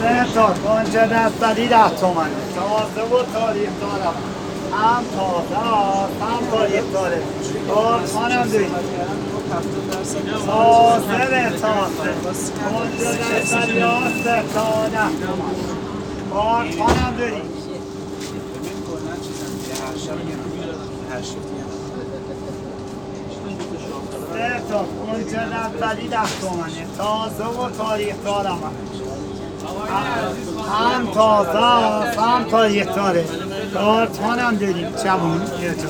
سه شد کنچه دستدی ده تومنه تازه و تاریخ دارم هم تازه هم تاریخ داره خانم دوی تازه به تازه کنچه دستدی هسته تازه خانم دوی هر شب یه هر شب تا کنچه دستری ده تومنه تازه و تاریخ دارم هم تازه هم تاریخ داره کارتان هم داریم یه جا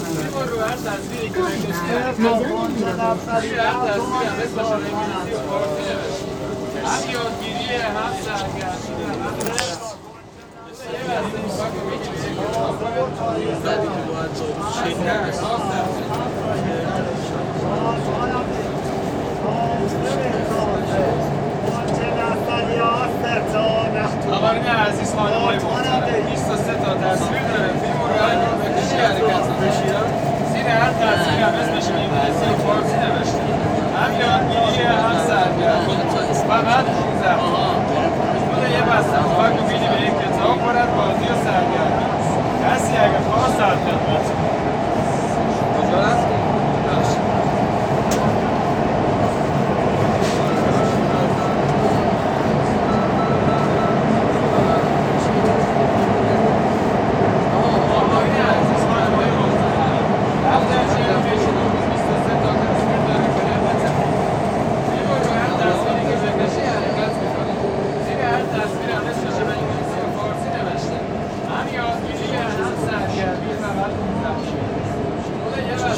عزیز خانم‌های محترم 23 تا تصویر داره فیلم رو رای بکشی حرکت بشی زیر هر تصویر هم اسمش انگلیسی و فارسی نوشته هم هم سرگرمی فقط 15 خود یه بسته. رو میدی به یک کتاب برد بازی و سرگرمی. کسی اگه خواست در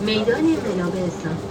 میدان انقلاب اسلام